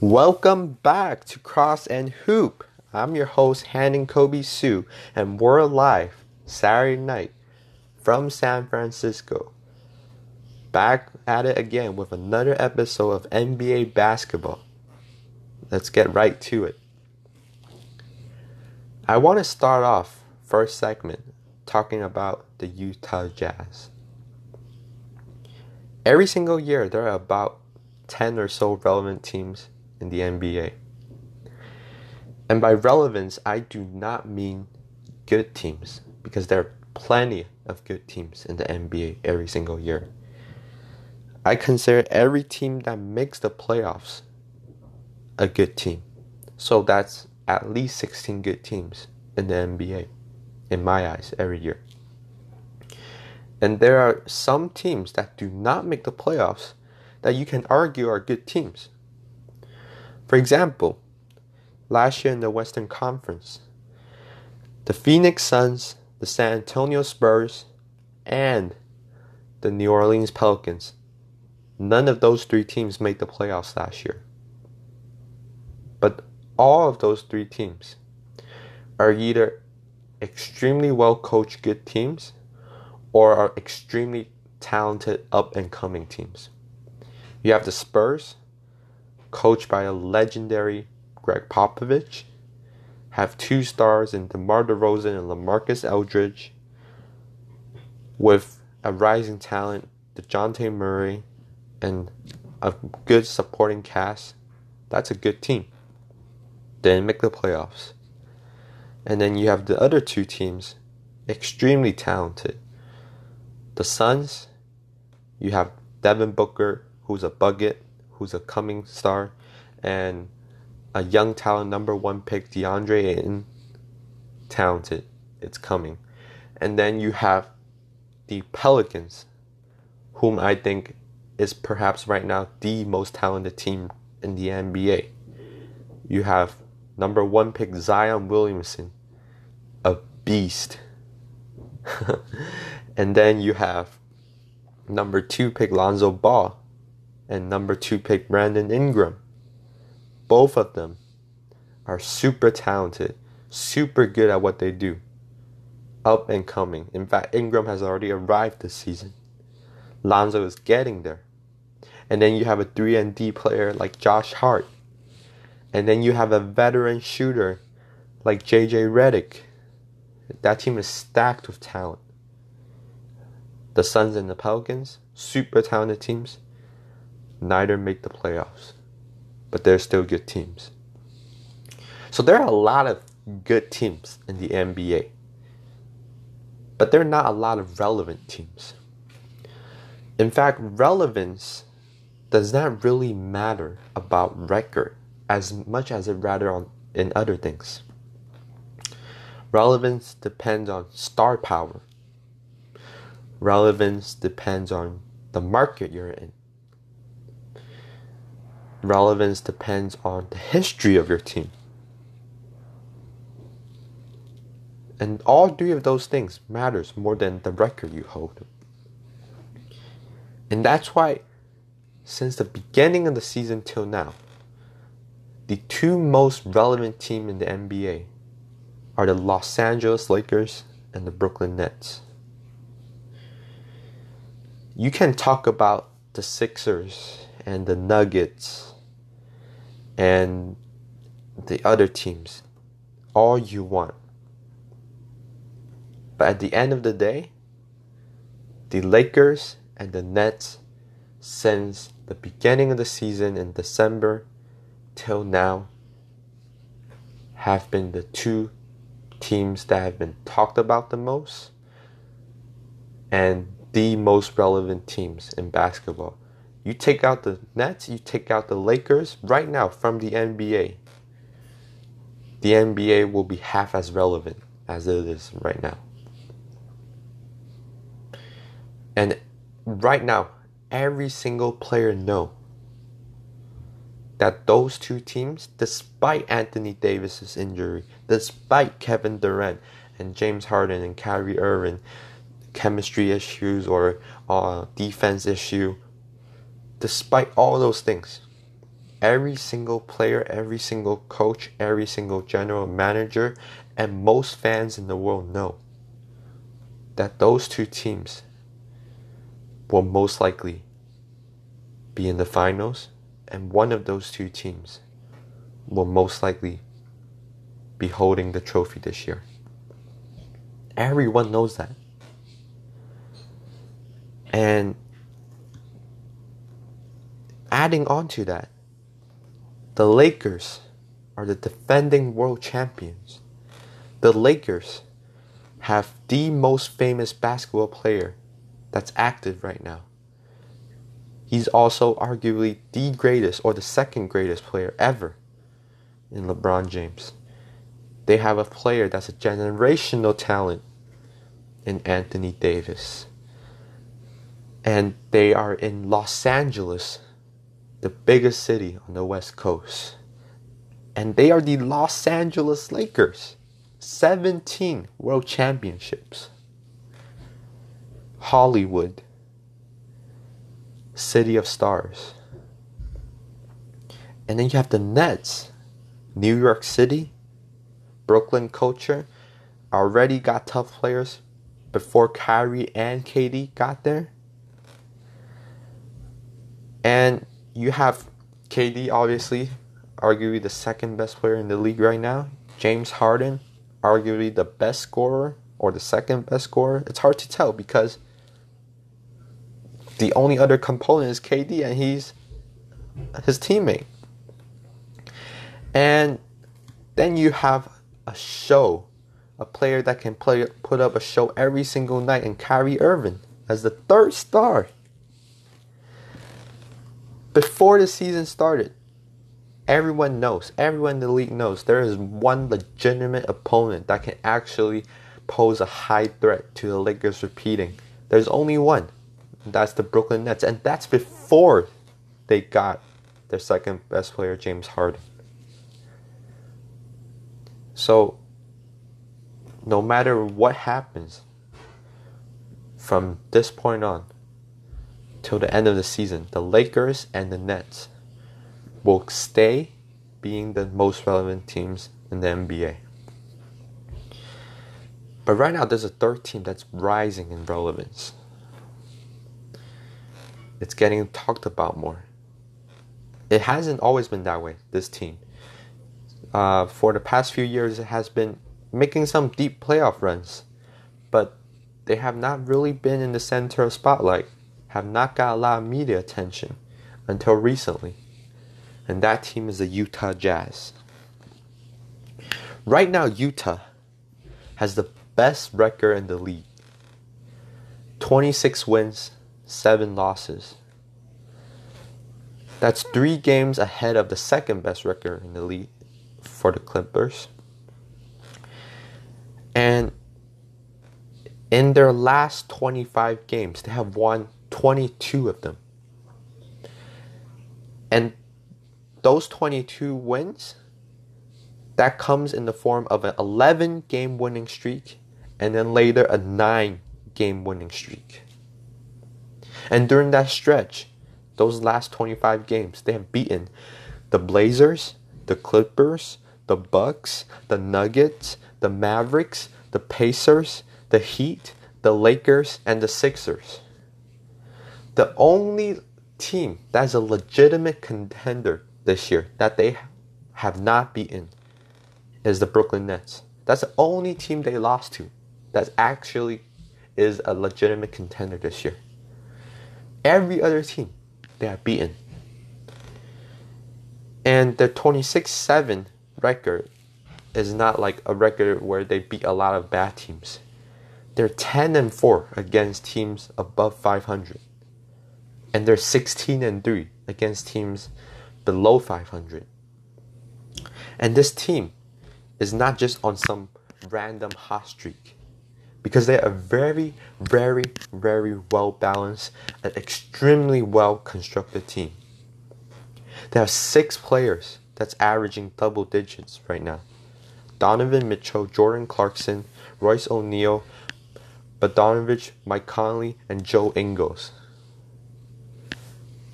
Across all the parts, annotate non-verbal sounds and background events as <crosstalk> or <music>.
Welcome back to Cross and Hoop. I'm your host, Hannon Kobe Sue, and we're live Saturday night from San Francisco. Back at it again with another episode of NBA basketball. Let's get right to it. I want to start off first segment talking about the Utah Jazz. Every single year, there are about 10 or so relevant teams in the NBA. And by relevance, I do not mean good teams because there are plenty of good teams in the NBA every single year. I consider every team that makes the playoffs a good team. So that's at least 16 good teams in the NBA, in my eyes, every year. And there are some teams that do not make the playoffs that you can argue are good teams. For example, last year in the Western Conference, the Phoenix Suns, the San Antonio Spurs, and the New Orleans Pelicans, none of those three teams made the playoffs last year. But all of those three teams are either extremely well coached good teams or are extremely talented up and coming teams. You have the Spurs, coached by a legendary Gregg Popovich, have two stars in DeMar DeRozan and LaMarcus Aldridge, with a rising talent, DeJounte Murray, and a good supporting cast. That's a good team. Didn't make the playoffs. And then you have the other two teams, extremely talented. The Suns, you have Devin Booker, who's a bucket, who's a coming star, and a young talent number one pick, DeAndre Ayton, talented. It's coming. And then you have the Pelicans, whom I think is perhaps right now the most talented team in the NBA. You have number one pick Zion Williamson, a beast. <laughs> and then you have number two pick Lonzo Ball and number two pick Brandon Ingram. Both of them are super talented, super good at what they do. Up and coming. In fact, Ingram has already arrived this season. Lonzo is getting there. And then you have a 3 and D player like Josh Hart. And then you have a veteran shooter like JJ Redick. That team is stacked with talent. The Suns and the Pelicans, super talented teams neither make the playoffs, but they're still good teams. So there are a lot of good teams in the NBA, but there are not a lot of relevant teams. In fact, relevance does not really matter about record as much as it rather on in other things. Relevance depends on star power. Relevance depends on the market you're in relevance depends on the history of your team. And all three of those things matters more than the record you hold. And that's why since the beginning of the season till now, the two most relevant team in the NBA are the Los Angeles Lakers and the Brooklyn Nets. You can talk about the Sixers and the Nuggets and the other teams all you want. But at the end of the day, the Lakers and the Nets, since the beginning of the season in December till now, have been the two teams that have been talked about the most and the most relevant teams in basketball. You take out the Nets, you take out the Lakers right now from the NBA. The NBA will be half as relevant as it is right now. And right now, every single player know that those two teams, despite Anthony Davis's injury, despite Kevin Durant and James Harden and Kyrie Irving chemistry issues or uh, defense issue. Despite all those things, every single player, every single coach, every single general manager, and most fans in the world know that those two teams will most likely be in the finals, and one of those two teams will most likely be holding the trophy this year. Everyone knows that. And adding on to that, the Lakers are the defending world champions. The Lakers have the most famous basketball player that's active right now. He's also arguably the greatest or the second greatest player ever in LeBron James. They have a player that's a generational talent in Anthony Davis. And they are in Los Angeles, the biggest city on the West Coast. And they are the Los Angeles Lakers. 17 world championships. Hollywood, City of Stars. And then you have the Nets, New York City, Brooklyn culture, already got tough players before Kyrie and KD got there. And you have KD, obviously, arguably the second best player in the league right now. James Harden, arguably the best scorer or the second best scorer. It's hard to tell because the only other component is KD and he's his teammate. And then you have a show, a player that can play put up a show every single night and Kyrie Irving as the third star. Before the season started, everyone knows, everyone in the league knows there is one legitimate opponent that can actually pose a high threat to the Lakers repeating. There's only one. That's the Brooklyn Nets. And that's before they got their second best player, James Harden. So, no matter what happens from this point on till the end of the season, the Lakers and the Nets will stay being the most relevant teams in the NBA. But right now, there's a third team that's rising in relevance. It's getting talked about more. It hasn't always been that way, this team. Uh, for the past few years, it has been making some deep playoff runs, but they have not really been in the center of spotlight, have not got a lot of media attention until recently and that team is the Utah Jazz. Right now, Utah has the best record in the league 26 wins, 7 losses. That's three games ahead of the second best record in the league for the Clippers. And in their last 25 games, they have won 22 of them. And those 22 wins, that comes in the form of an 11 game winning streak and then later a 9 game winning streak. And during that stretch, those last 25 games, they have beaten the Blazers, the Clippers, the Bucks, the Nuggets, the Mavericks, the Pacers, the Heat, the Lakers, and the Sixers. The only team that's a legitimate contender this year that they have not beaten is the Brooklyn Nets. That's the only team they lost to that actually is a legitimate contender this year. Every other team they have beaten. And the 26 7 record is not like a record where they beat a lot of bad teams. They're 10 and 4 against teams above 500. And they're 16 and 3 against teams below 500. And this team is not just on some random hot streak because they are very, very, very well balanced and extremely well constructed team. They have six players that's averaging double digits right now. Donovan Mitchell, Jordan Clarkson, Royce O'Neale, Bogdanovic, Mike Conley, and Joe Ingles.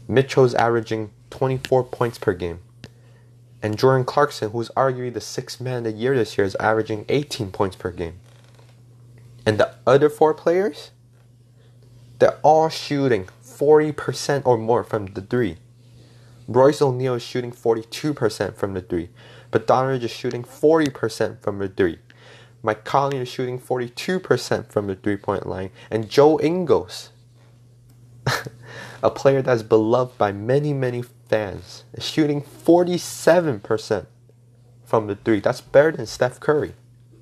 Mitchell's averaging 24 points per game. And Jordan Clarkson, who's arguably the sixth man of the year this year, is averaging 18 points per game. And the other four players, they're all shooting 40% or more from the three. Royce O'Neale is shooting 42% from the three. Bogdanovic is shooting 40% from the three. Mike Conley is shooting 42% from the three point line. And Joe Ingles, <laughs> a player that's beloved by many, many fans, is shooting 47% from the three. That's better than Steph Curry,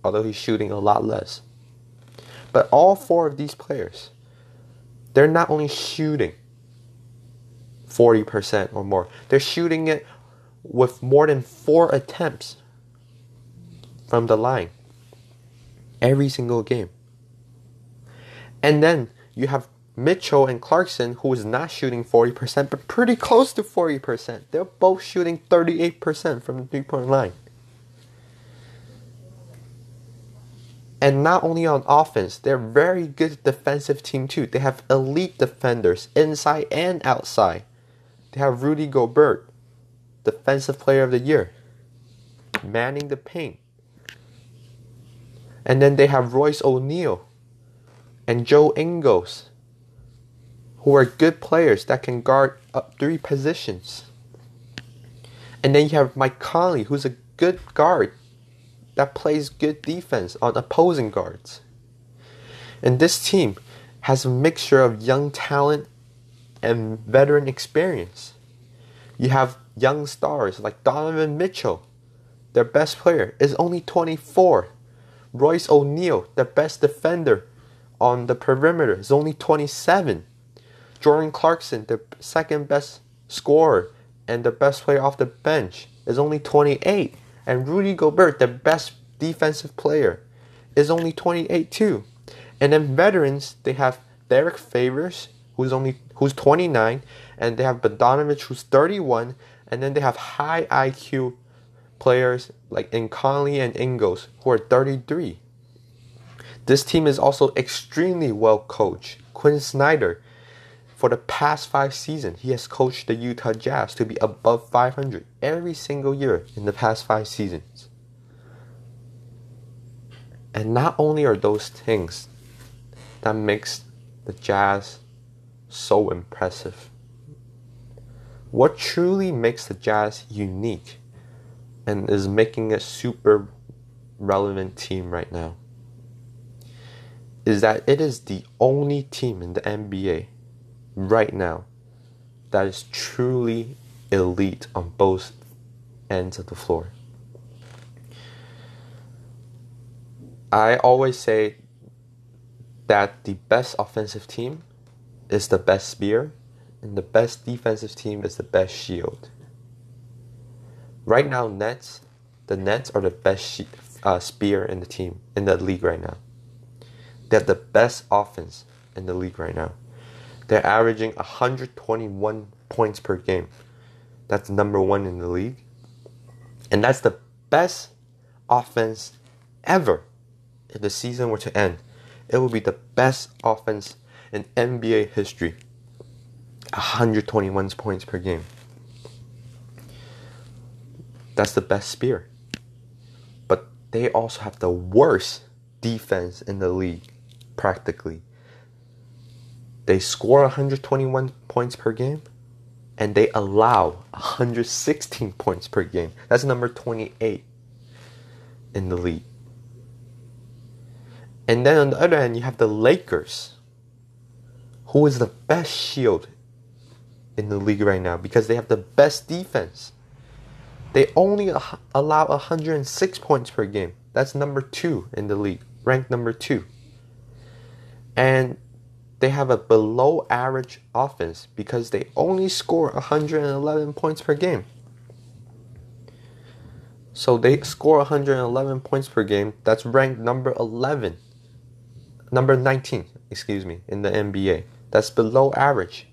although he's shooting a lot less. But all four of these players, they're not only shooting 40% or more, they're shooting it with more than four attempts from the line every single game. And then you have Mitchell and Clarkson, who is not shooting 40%, but pretty close to 40%. They're both shooting 38% from the three point line. And not only on offense, they're very good defensive team too. They have elite defenders inside and outside. They have Rudy Gobert, defensive player of the year, manning the paint. And then they have Royce O'Neale and Joe Ingles, who are good players that can guard up three positions. And then you have Mike Conley, who's a good guard that plays good defense on opposing guards. And this team has a mixture of young talent and veteran experience. You have young stars like Donovan Mitchell, their best player, is only 24. Royce O'Neale, the best defender on the perimeter, is only 27. Jordan Clarkson, the second best scorer and the best player off the bench, is only 28. And Rudy Gobert, the best defensive player, is only 28 too. And then veterans, they have Derrick Favors, who's only who's 29, and they have Bogdanovic, who's 31, and then they have high IQ players like in Conley and Ingles, who are 33. This team is also extremely well coached. Quin Snyder, for the past five seasons, he has coached the Utah Jazz to be above 500 every single year in the past five seasons. And not only are those things that makes the Jazz so impressive. What truly makes the Jazz unique and is making a super relevant team right now is that it is the only team in the NBA right now that is truly elite on both ends of the floor. I always say that the best offensive team is the best spear, and the best defensive team is the best shield. Right now, Nets, the Nets are the best uh, spear in the team in the league right now. They have the best offense in the league right now. They're averaging 121 points per game. That's number one in the league. And that's the best offense ever. If the season were to end, it would be the best offense in NBA history. 121 points per game. That's the best spear. But they also have the worst defense in the league, practically. They score 121 points per game and they allow 116 points per game. That's number 28 in the league. And then on the other hand, you have the Lakers, who is the best shield in the league right now because they have the best defense. They only allow 106 points per game. That's number two in the league, ranked number two. And they have a below average offense because they only score 111 points per game. So they score 111 points per game. That's ranked number 11, number 19, excuse me, in the NBA. That's below average.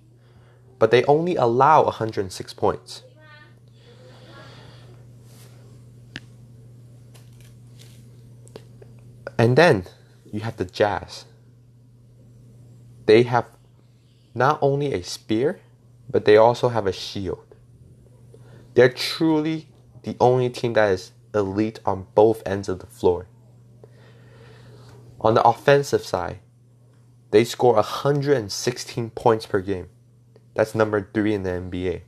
But they only allow 106 points. And then you have the Jazz. They have not only a spear, but they also have a shield. They're truly the only team that is elite on both ends of the floor. On the offensive side, they score 116 points per game. That's number three in the NBA.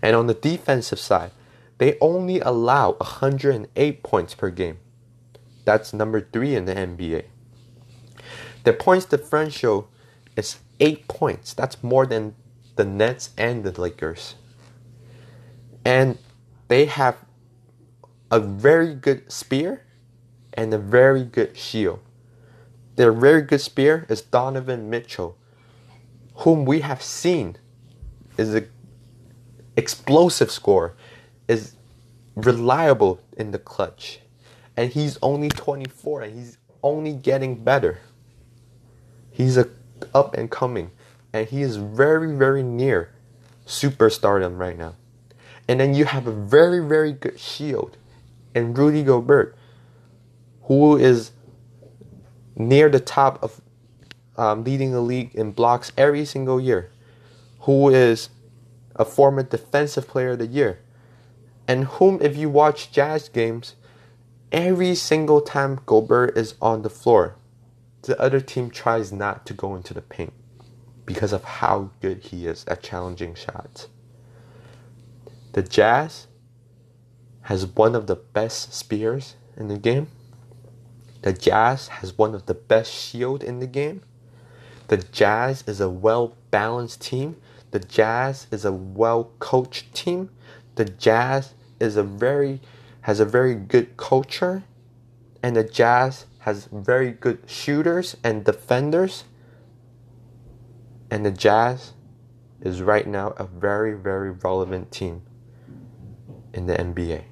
And on the defensive side, they only allow 108 points per game. That's number three in the NBA. Their points differential is eight points. That's more than the Nets and the Lakers. And they have a very good spear and a very good shield. Their very good spear is Donovan Mitchell, whom we have seen is an explosive scorer, is reliable in the clutch. And he's only 24 and he's only getting better. He's a up and coming and he is very very near superstardom right now. And then you have a very very good shield and Rudy Gobert who is near the top of um, leading the league in blocks every single year, who is a former defensive player of the year, and whom, if you watch Jazz games, every single time Gobert is on the floor, the other team tries not to go into the paint because of how good he is at challenging shots. The Jazz has one of the best spears in the game the Jazz has one of the best shield in the game. The Jazz is a well balanced team. The Jazz is a well coached team. The Jazz is a very has a very good culture and the Jazz has very good shooters and defenders. And the Jazz is right now a very very relevant team in the NBA.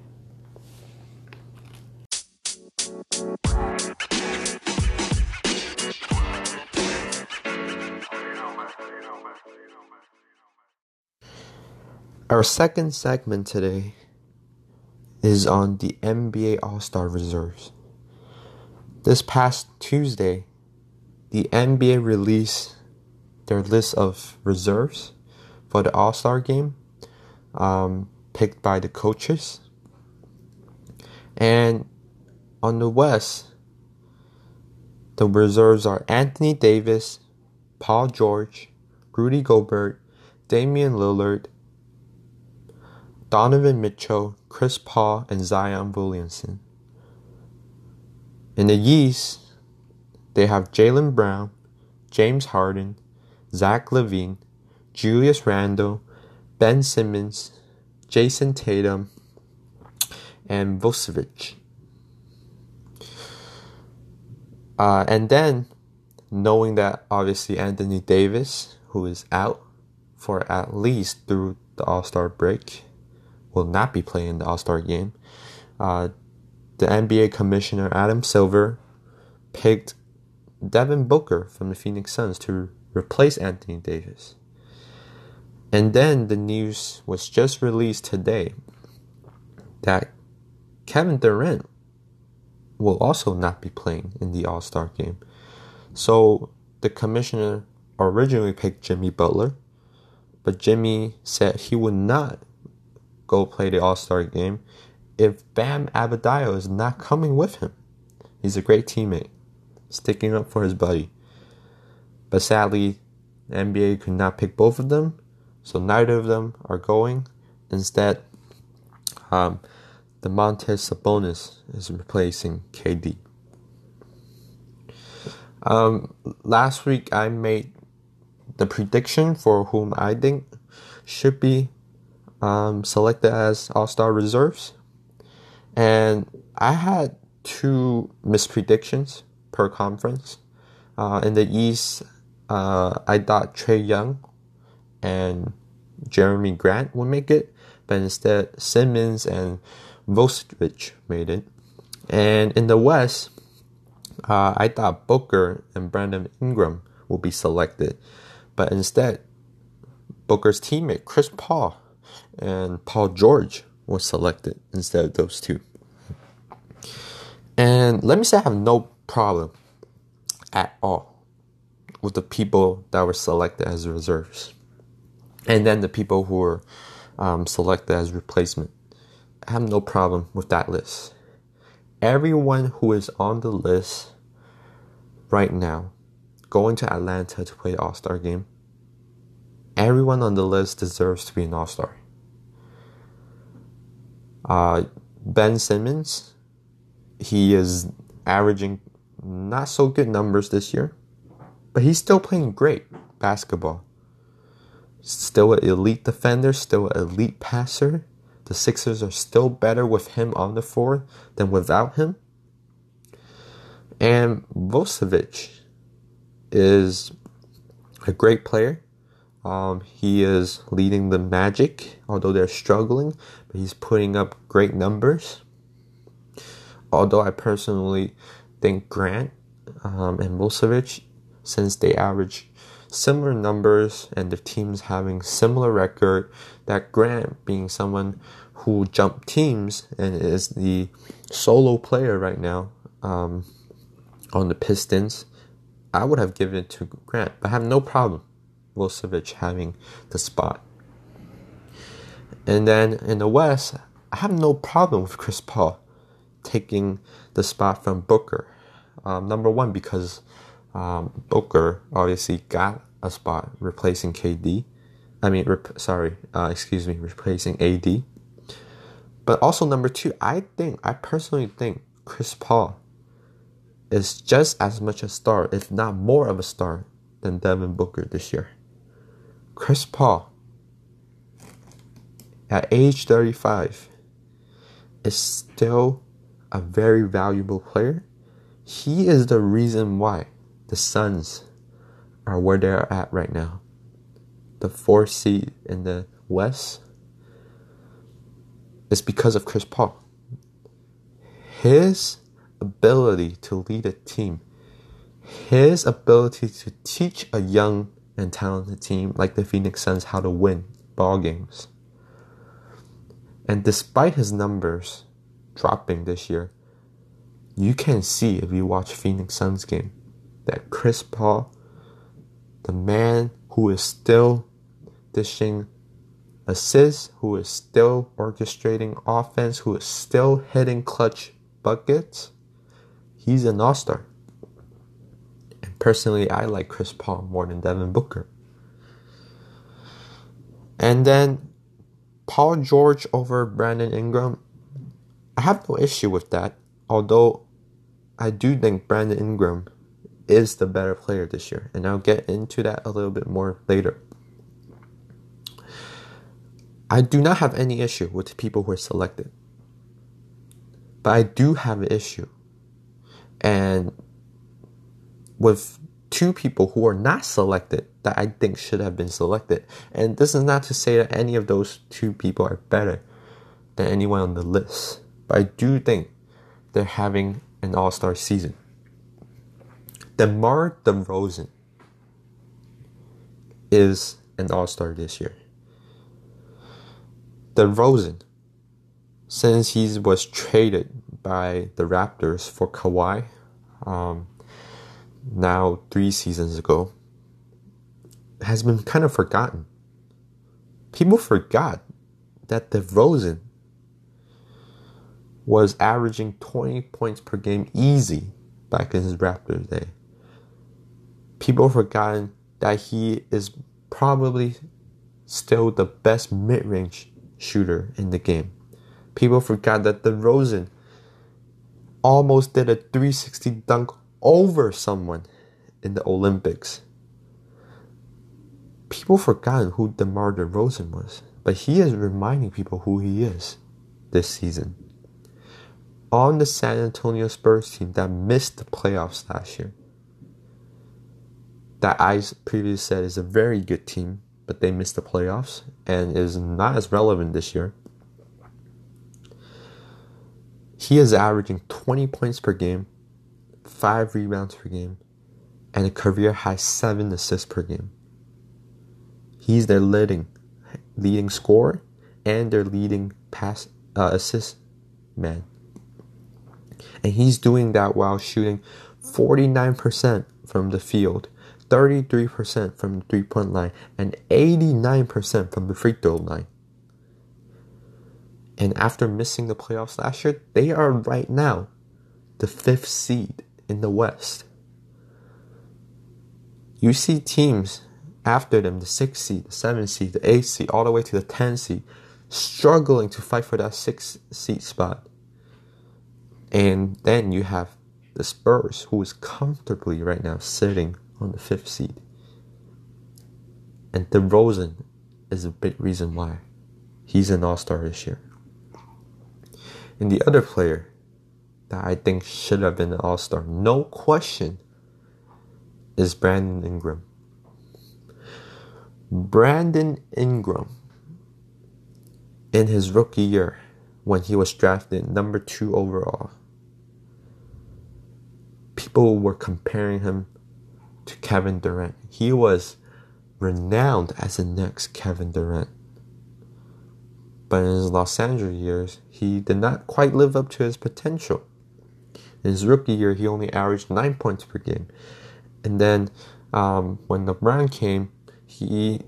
Our second segment today is on the NBA All Star reserves. This past Tuesday, the NBA released their list of reserves for the All Star game, um, picked by the coaches. And on the West, the reserves are Anthony Davis, Paul George, Rudy Gobert, Damian Lillard, Donovan Mitchell, Chris Paul, and Zion Williamson. In the East, they have Jaylen Brown, James Harden, Zach LaVine, Julius Randle, Ben Simmons, Jayson Tatum, and Vucevic. Uh, and then, knowing that obviously Anthony Davis, who is out for at least through the All Star break, will not be playing the All Star game. Uh, the NBA Commissioner Adam Silver picked Devin Booker from the Phoenix Suns to replace Anthony Davis. And then the news was just released today that Kevin Durant will also not be playing in the All Star game. So the commissioner originally picked Jimmy Butler, but Jimmy said he would not go play the All Star game if Bam Adebayo is not coming with him. He's a great teammate, sticking up for his buddy. But sadly, the NBA could not pick both of them, so neither of them are going. Instead, um, Domantas Sabonis is replacing KD. Um, last week I made the prediction for whom I think should be um, selected as All Star reserves, and I had two mispredictions per conference. Uh, in the East, uh, I thought Trae Young and Jerami Grant would make it, but instead Simmons and Vucevic made it. And in the West, uh, I thought Booker and Brandon Ingram would be selected, but instead, Booker's teammate Chris Paul and Paul George was selected instead of those two. And let me say I have no problem at all with the people that were selected as reserves. And then the people who were um, selected as replacement. I have no problem with that list. Everyone who is on the list right now going to Atlanta to play the All Star game, everyone on the list deserves to be an All Star. Uh, ben Simmons, he is averaging not so good numbers this year, but he's still playing great basketball. Still an elite defender, still an elite passer. The Sixers are still better with him on the floor than without him. And Vucevic is a great player. Um, he is leading the Magic, although they're struggling, but he's putting up great numbers. Although I personally think Grant um, and Vucevic, since they average similar numbers and the teams having similar record, that Grant being someone who jumped teams and is the solo player right now um, on the Pistons, I would have given it to Grant, but I have no problem Vucevic having the spot. And then in the West, I have no problem with Chris Paul taking the spot from Booker. Um, number one, because um, Booker obviously got a spot replacing KD. I mean, rep- sorry, uh, excuse me, replacing AD. But also number two, I think I personally think Chris Paul is just as much a star, if not more of a star, than Devin Booker this year. Chris Paul, at age 35, is still a very valuable player. He is the reason why the Suns are where they're at right now. The fourth seed in the West is because of Chris Paul. His ability to lead a team, his ability to teach a young and talented team like the Phoenix Suns how to win ball games. And despite his numbers dropping this year, you can see if you watch Phoenix Suns game that Chris Paul, the man who is still dishing assists, who is still orchestrating offense, who is still hitting clutch buckets, he's an all star. And personally, I like Chris Paul more than Devin Booker. And then Paul George over Brandon Ingram. I have no issue with that, although I do think Brandon Ingram is the better player this year, and I'll get into that a little bit more later. I do not have any issue with the people who are selected, but I do have an issue and with two people who are not selected that I think should have been selected. And this is not to say that any of those two people are better than anyone on the list, but I do think they're having an all star season. DeMar DeRozan is an all star this year. DeRozan, since he was traded by the Raptors for Kawhi, um, now three seasons ago, has been kind of forgotten. People forgot that DeRozan was averaging 20 points per game easy back in his Raptors day. People have forgotten that he is probably still the best mid-range shooter in the game. People forgot that the DeRozan almost did a 360 dunk over someone in the Olympics. People forgotten who DeMar DeRozan was, but he is reminding people who he is this season. On the San Antonio Spurs team that missed the playoffs last year, that I previously said is a very good team, but they missed the playoffs and is not as relevant this year. He is averaging 20 points per game, 5 rebounds per game, and a career high 7 assists per game. He's their leading leading scorer and their leading pass uh, assist man. And he's doing that while shooting 49% from the field, 33% from the three point line, and 89% from the free throw line. And after missing the playoffs last year, they are right now the fifth seed in the West. You see teams after them, the sixth seed, the seventh seed, the eighth seed, all the way to the tenth seed, struggling to fight for that sixth seed spot. And then you have the Spurs, who is comfortably right now sitting on the fifth seed. And DeRozan is a big reason why he's an all star this year. And the other player that I think should have been an all star, no question, is Brandon Ingram. Brandon Ingram, in his rookie year, when he was drafted number two overall, people were comparing him to Kevin Durant. He was renowned as the next Kevin Durant. But in his Los Angeles years, he did not quite live up to his potential. In his rookie year, he only averaged nine points per game. And then um, when LeBron came, he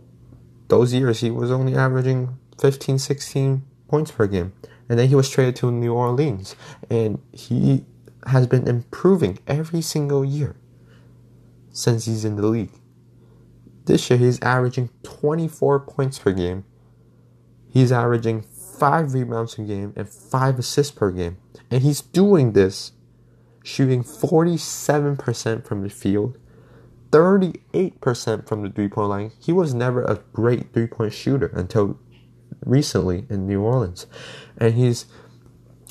those years he was only averaging 15, 16 points per game. And then he was traded to New Orleans. And he has been improving every single year since he's in the league. This year he's averaging 24 points per game. He's averaging 5 rebounds per game and 5 assists per game. And he's doing this shooting 47% from the field, 38% from the three point line. He was never a great three point shooter until recently in New Orleans. And he's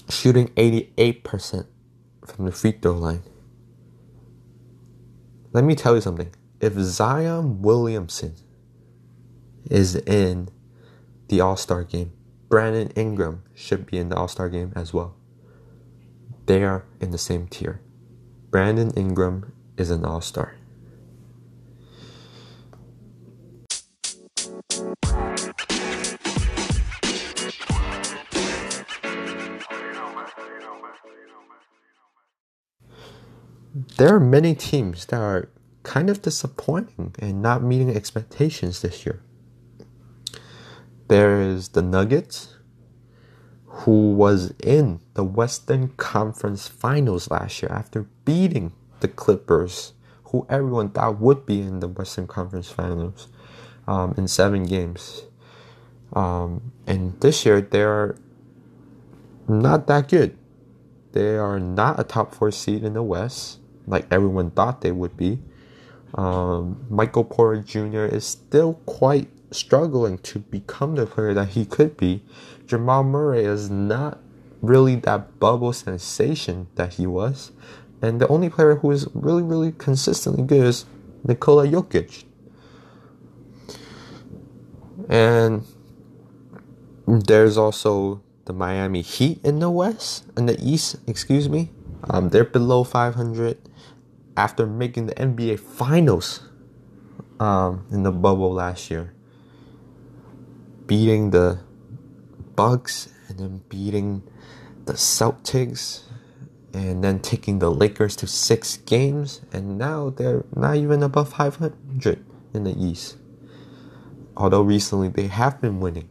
shooting 88% from the free throw line. Let me tell you something. If Zion Williamson is in the All Star game, Brandon Ingram should be in the All Star game as well. They are in the same tier. Brandon Ingram is an All Star. There are many teams that are kind of disappointing and not meeting expectations this year. There is the Nuggets, who was in the Western Conference Finals last year after beating the Clippers, who everyone thought would be in the Western Conference Finals um, in seven games. Um, and this year, they're not that good. They are not a top four seed in the West like everyone thought they would be. Um, Michael Porter Jr. is still quite struggling to become the player that he could be. Jamal Murray is not really that bubble sensation that he was. And the only player who is really, really consistently good is Nikola Jokic. And there's also the Miami Heat in the West, in the East, excuse me. Um, they're below 500 after making the NBA Finals um, in the bubble last year, beating the Bucks and then beating the Celtics and then taking the Lakers to six games, and now they're not even above 500 in the East. Although recently they have been winning.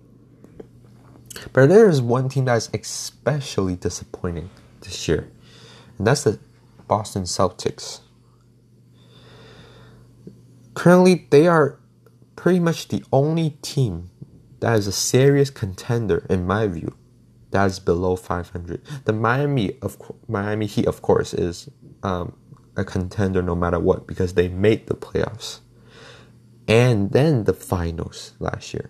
But there is one team that is especially disappointing this year, and that's the Boston Celtics. Currently, they are pretty much the only team that is a serious contender, in my view, that is below 500. The Miami of Miami Heat, of course, is um, a contender no matter what because they made the playoffs and then the finals last year.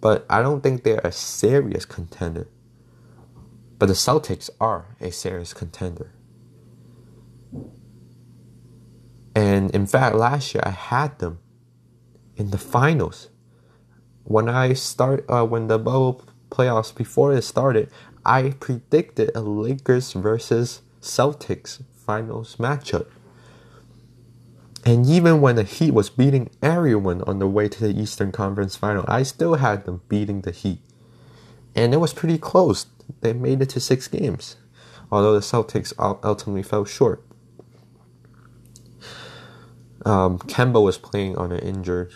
But I don't think they're a serious contender. But the Celtics are a serious contender. And in fact, last year I had them in the finals. When I start, uh, when the bubble playoffs before it started, I predicted a Lakers versus Celtics finals matchup. And even when the Heat was beating everyone on the way to the Eastern Conference final, I still had them beating the Heat. And it was pretty close. They made it to six games, although the Celtics ultimately fell short. Um, Kemba was playing on an injured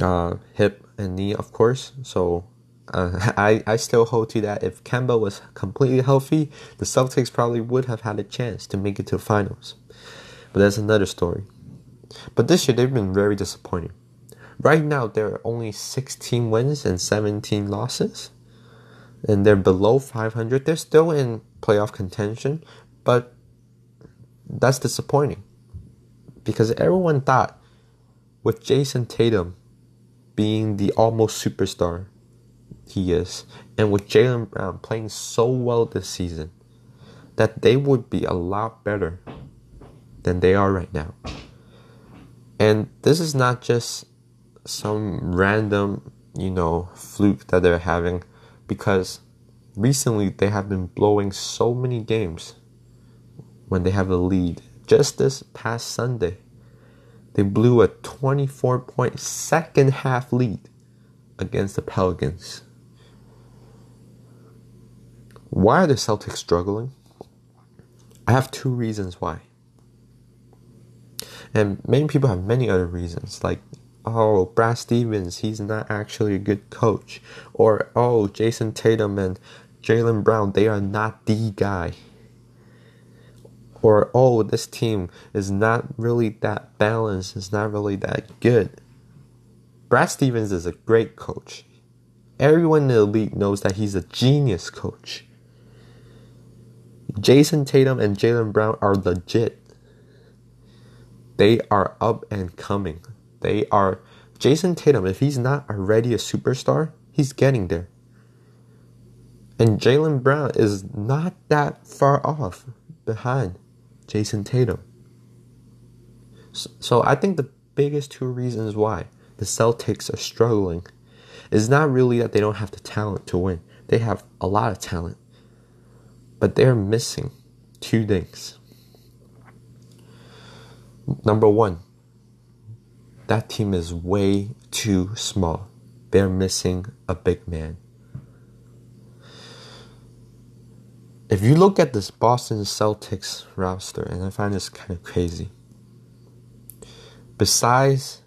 uh, hip and knee, of course. So uh, <laughs> I, I still hold to that if Kemba was completely healthy, the Celtics probably would have had a chance to make it to the finals. But that's another story. But this year, they've been very disappointing. Right now, there are only 16 wins and 17 losses. And they're below 500. They're still in playoff contention, but that's disappointing. Because everyone thought with Jayson Tatum being the almost superstar he is, and with Jaylen Brown playing so well this season, that they would be a lot better than they are right now. And this is not just some random, you know, fluke that they're having because recently they have been blowing so many games when they have a lead. Just this past Sunday, they blew a 24 point second half lead against the Pelicans. Why are the Celtics struggling? I have two reasons why. And many people have many other reasons, like, oh, Brad Stevens, he's not actually a good coach. Or, oh, Jayson Tatum and Jaylen Brown, they are not the guy. Or, oh, this team is not really that balanced, it's not really that good. Brad Stevens is a great coach. Everyone in the league knows that he's a genius coach. jayson Tatum and jaylen Brown are legit. They are up and coming. They are jayson Tatum, if he's not already a superstar, he's getting there. And jaylen Brown is not that far off behind Jayson Tatum. So, so I think the biggest two reasons why the Celtics are struggling is not really that they don't have the talent to win. They have a lot of talent. But they're missing two things. Number one, that team is way too small. They're missing a big man. If you look at this Boston Celtics roster, and I find this kind of crazy, besides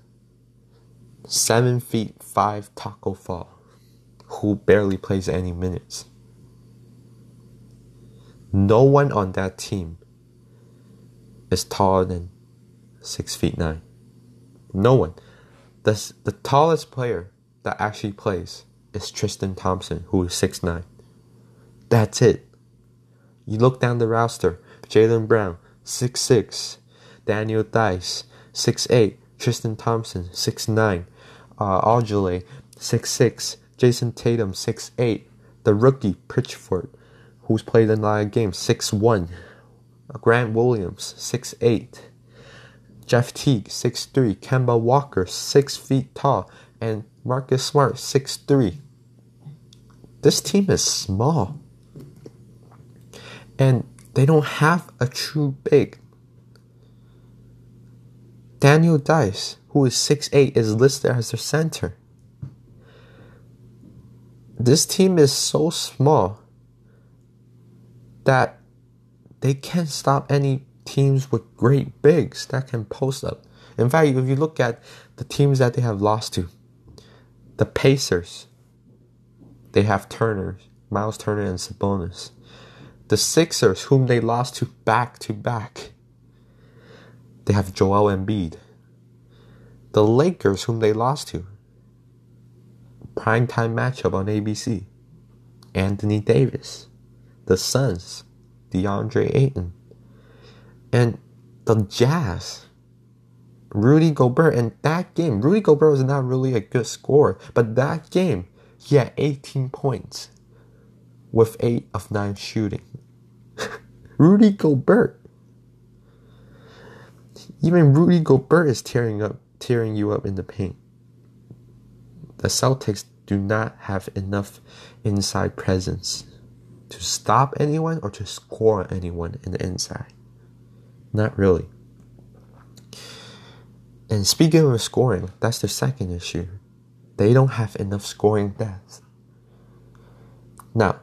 seven feet five Tacko Fall, who barely plays any minutes, no one on that team is taller than six feet nine. No one. The, the tallest player that actually plays is Tristan Thompson, who is six nine. That's it. You look down the roster Jaylen Brown, six six. Daniel Theis, six eight. Tristan Thompson, six nine. Uh, Ojeleye, six six. Jayson Tatum, six eight. The rookie, Pritchard, who's played in a lot of games, 6'1. Grant Williams, 6'8. Jeff Teague, 6'3. Kemba Walker, 6 feet tall. And Marcus Smart, 6'3. This team is small. And they don't have a true big. Daniel Theis, who is 6'8, is listed as their center. This team is so small that they can't stop any teams with great bigs that can post up. In fact, if you look at the teams that they have lost to, the Pacers, they have Turner, Miles Turner, and Sabonis. The Sixers, whom they lost to back to back, they have Joel Embiid. The Lakers, whom they lost to, primetime matchup on ABC, Anthony Davis the Suns, DeAndre Ayton, and the Jazz, Rudy Gobert. And that game, Rudy Gobert was not really a good scorer, but that game, he had 18 points with 8 of 9 shooting. Rudy Gobert. Even Rudy Gobert is tearing up tearing you up in the paint. The Celtics do not have enough inside presence to stop anyone or to score anyone in the inside. Not really. And speaking of scoring, that's the second issue. They don't have enough scoring depth. Now,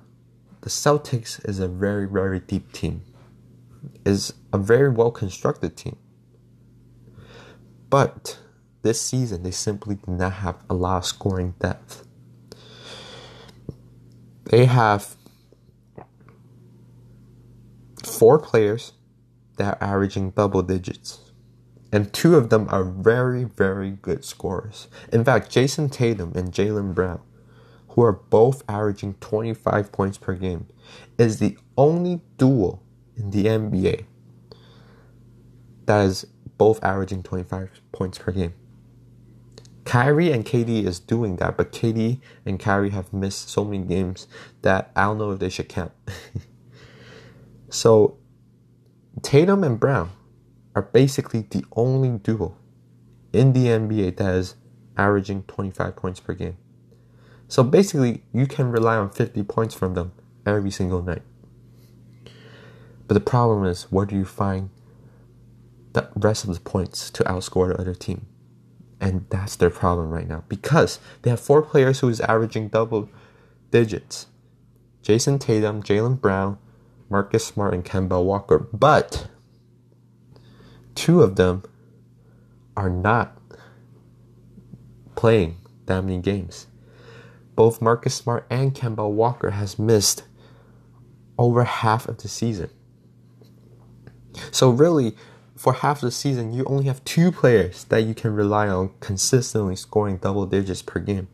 the Celtics is a very, very deep team. Is a very well constructed team. But this season, they simply did not have a lot of scoring depth. They have four players that are averaging double digits. And two of them are very, very good scorers. In fact, Jayson Tatum and Jaylen Brown, who are both averaging 25 points per game, is the only duo in the NBA that is both averaging 25 points per game. Kyrie and KD is doing that, but KD and Kyrie have missed so many games that I don't know if they should count. <laughs> so Tatum and Brown are basically the only duo in the NBA that is averaging 25 points per game. So basically, you can rely on 50 points from them every single night. But the problem is, where do you find the rest of the points to outscore the other team? And that's their problem right now because they have four players who is averaging double digits Jayson Tatum, Jaylen Brown, Marcus Smart, and Kemba Walker. But two of them are not playing that many games. Both Marcus Smart and Kemba Walker has missed over half of the season. So really, for half the season, you only have two players that you can rely on consistently scoring double digits per game.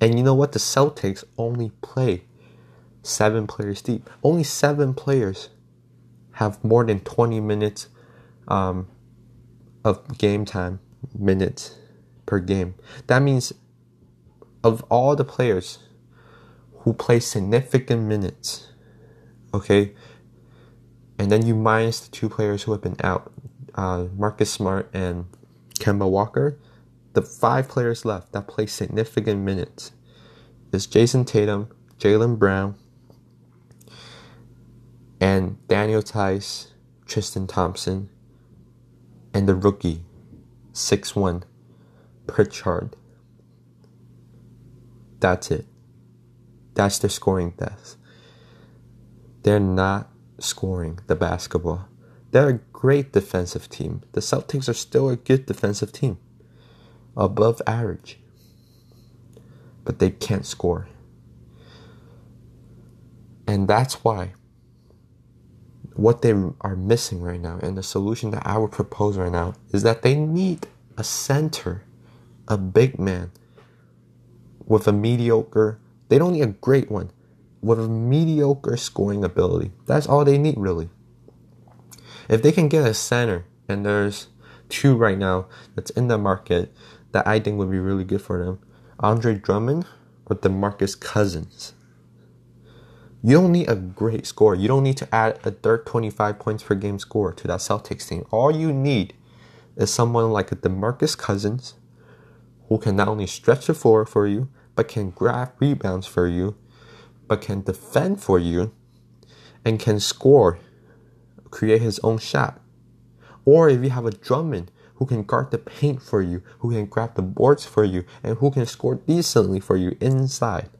And you know what? The Celtics only play seven players deep. Only seven players have more than 20 minutes um, of game time, minutes per game. That means of all the players who play significant minutes, okay, and then you minus the two players who have been out, uh, Marcus Smart and Kemba Walker. The five players left that play significant minutes is Jayson Tatum, Jaylen Brown, and Daniel Theis, Tristan Thompson, and the rookie, 6 1, Pritchard. That's it. That's their scoring death. They're not scoring the basketball. They're a great defensive team. The Celtics are still a good defensive team, above average. But they can't score. And that's why what they are missing right now, and the solution that I would propose right now, is that they need a center, a big man with a mediocre, they don't need a great one, with a mediocre scoring ability. That's all they need, really. If they can get a center, and there's two right now that's in the market that I think would be really good for them Andre Drummond or DeMarcus Cousins. You don't need a great score. You don't need to add a third 25 points per game score to that Celtics team. All you need is someone like a DeMarcus Cousins who can not only stretch the floor for you, but can grab rebounds for you but can defend for you and can score, create his own shot. Or if you have a Drummond who can guard the paint for you, who can grab the boards for you, and who can score decently for you inside.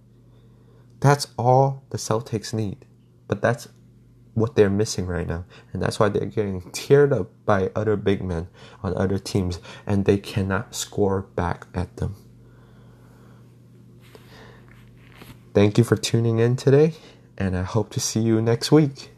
That's all the Celtics need. But that's what they're missing right now. And that's why they're getting teared up by other big men on other teams, and they cannot score back at them. Thank you for tuning in today, and I hope to see you next week.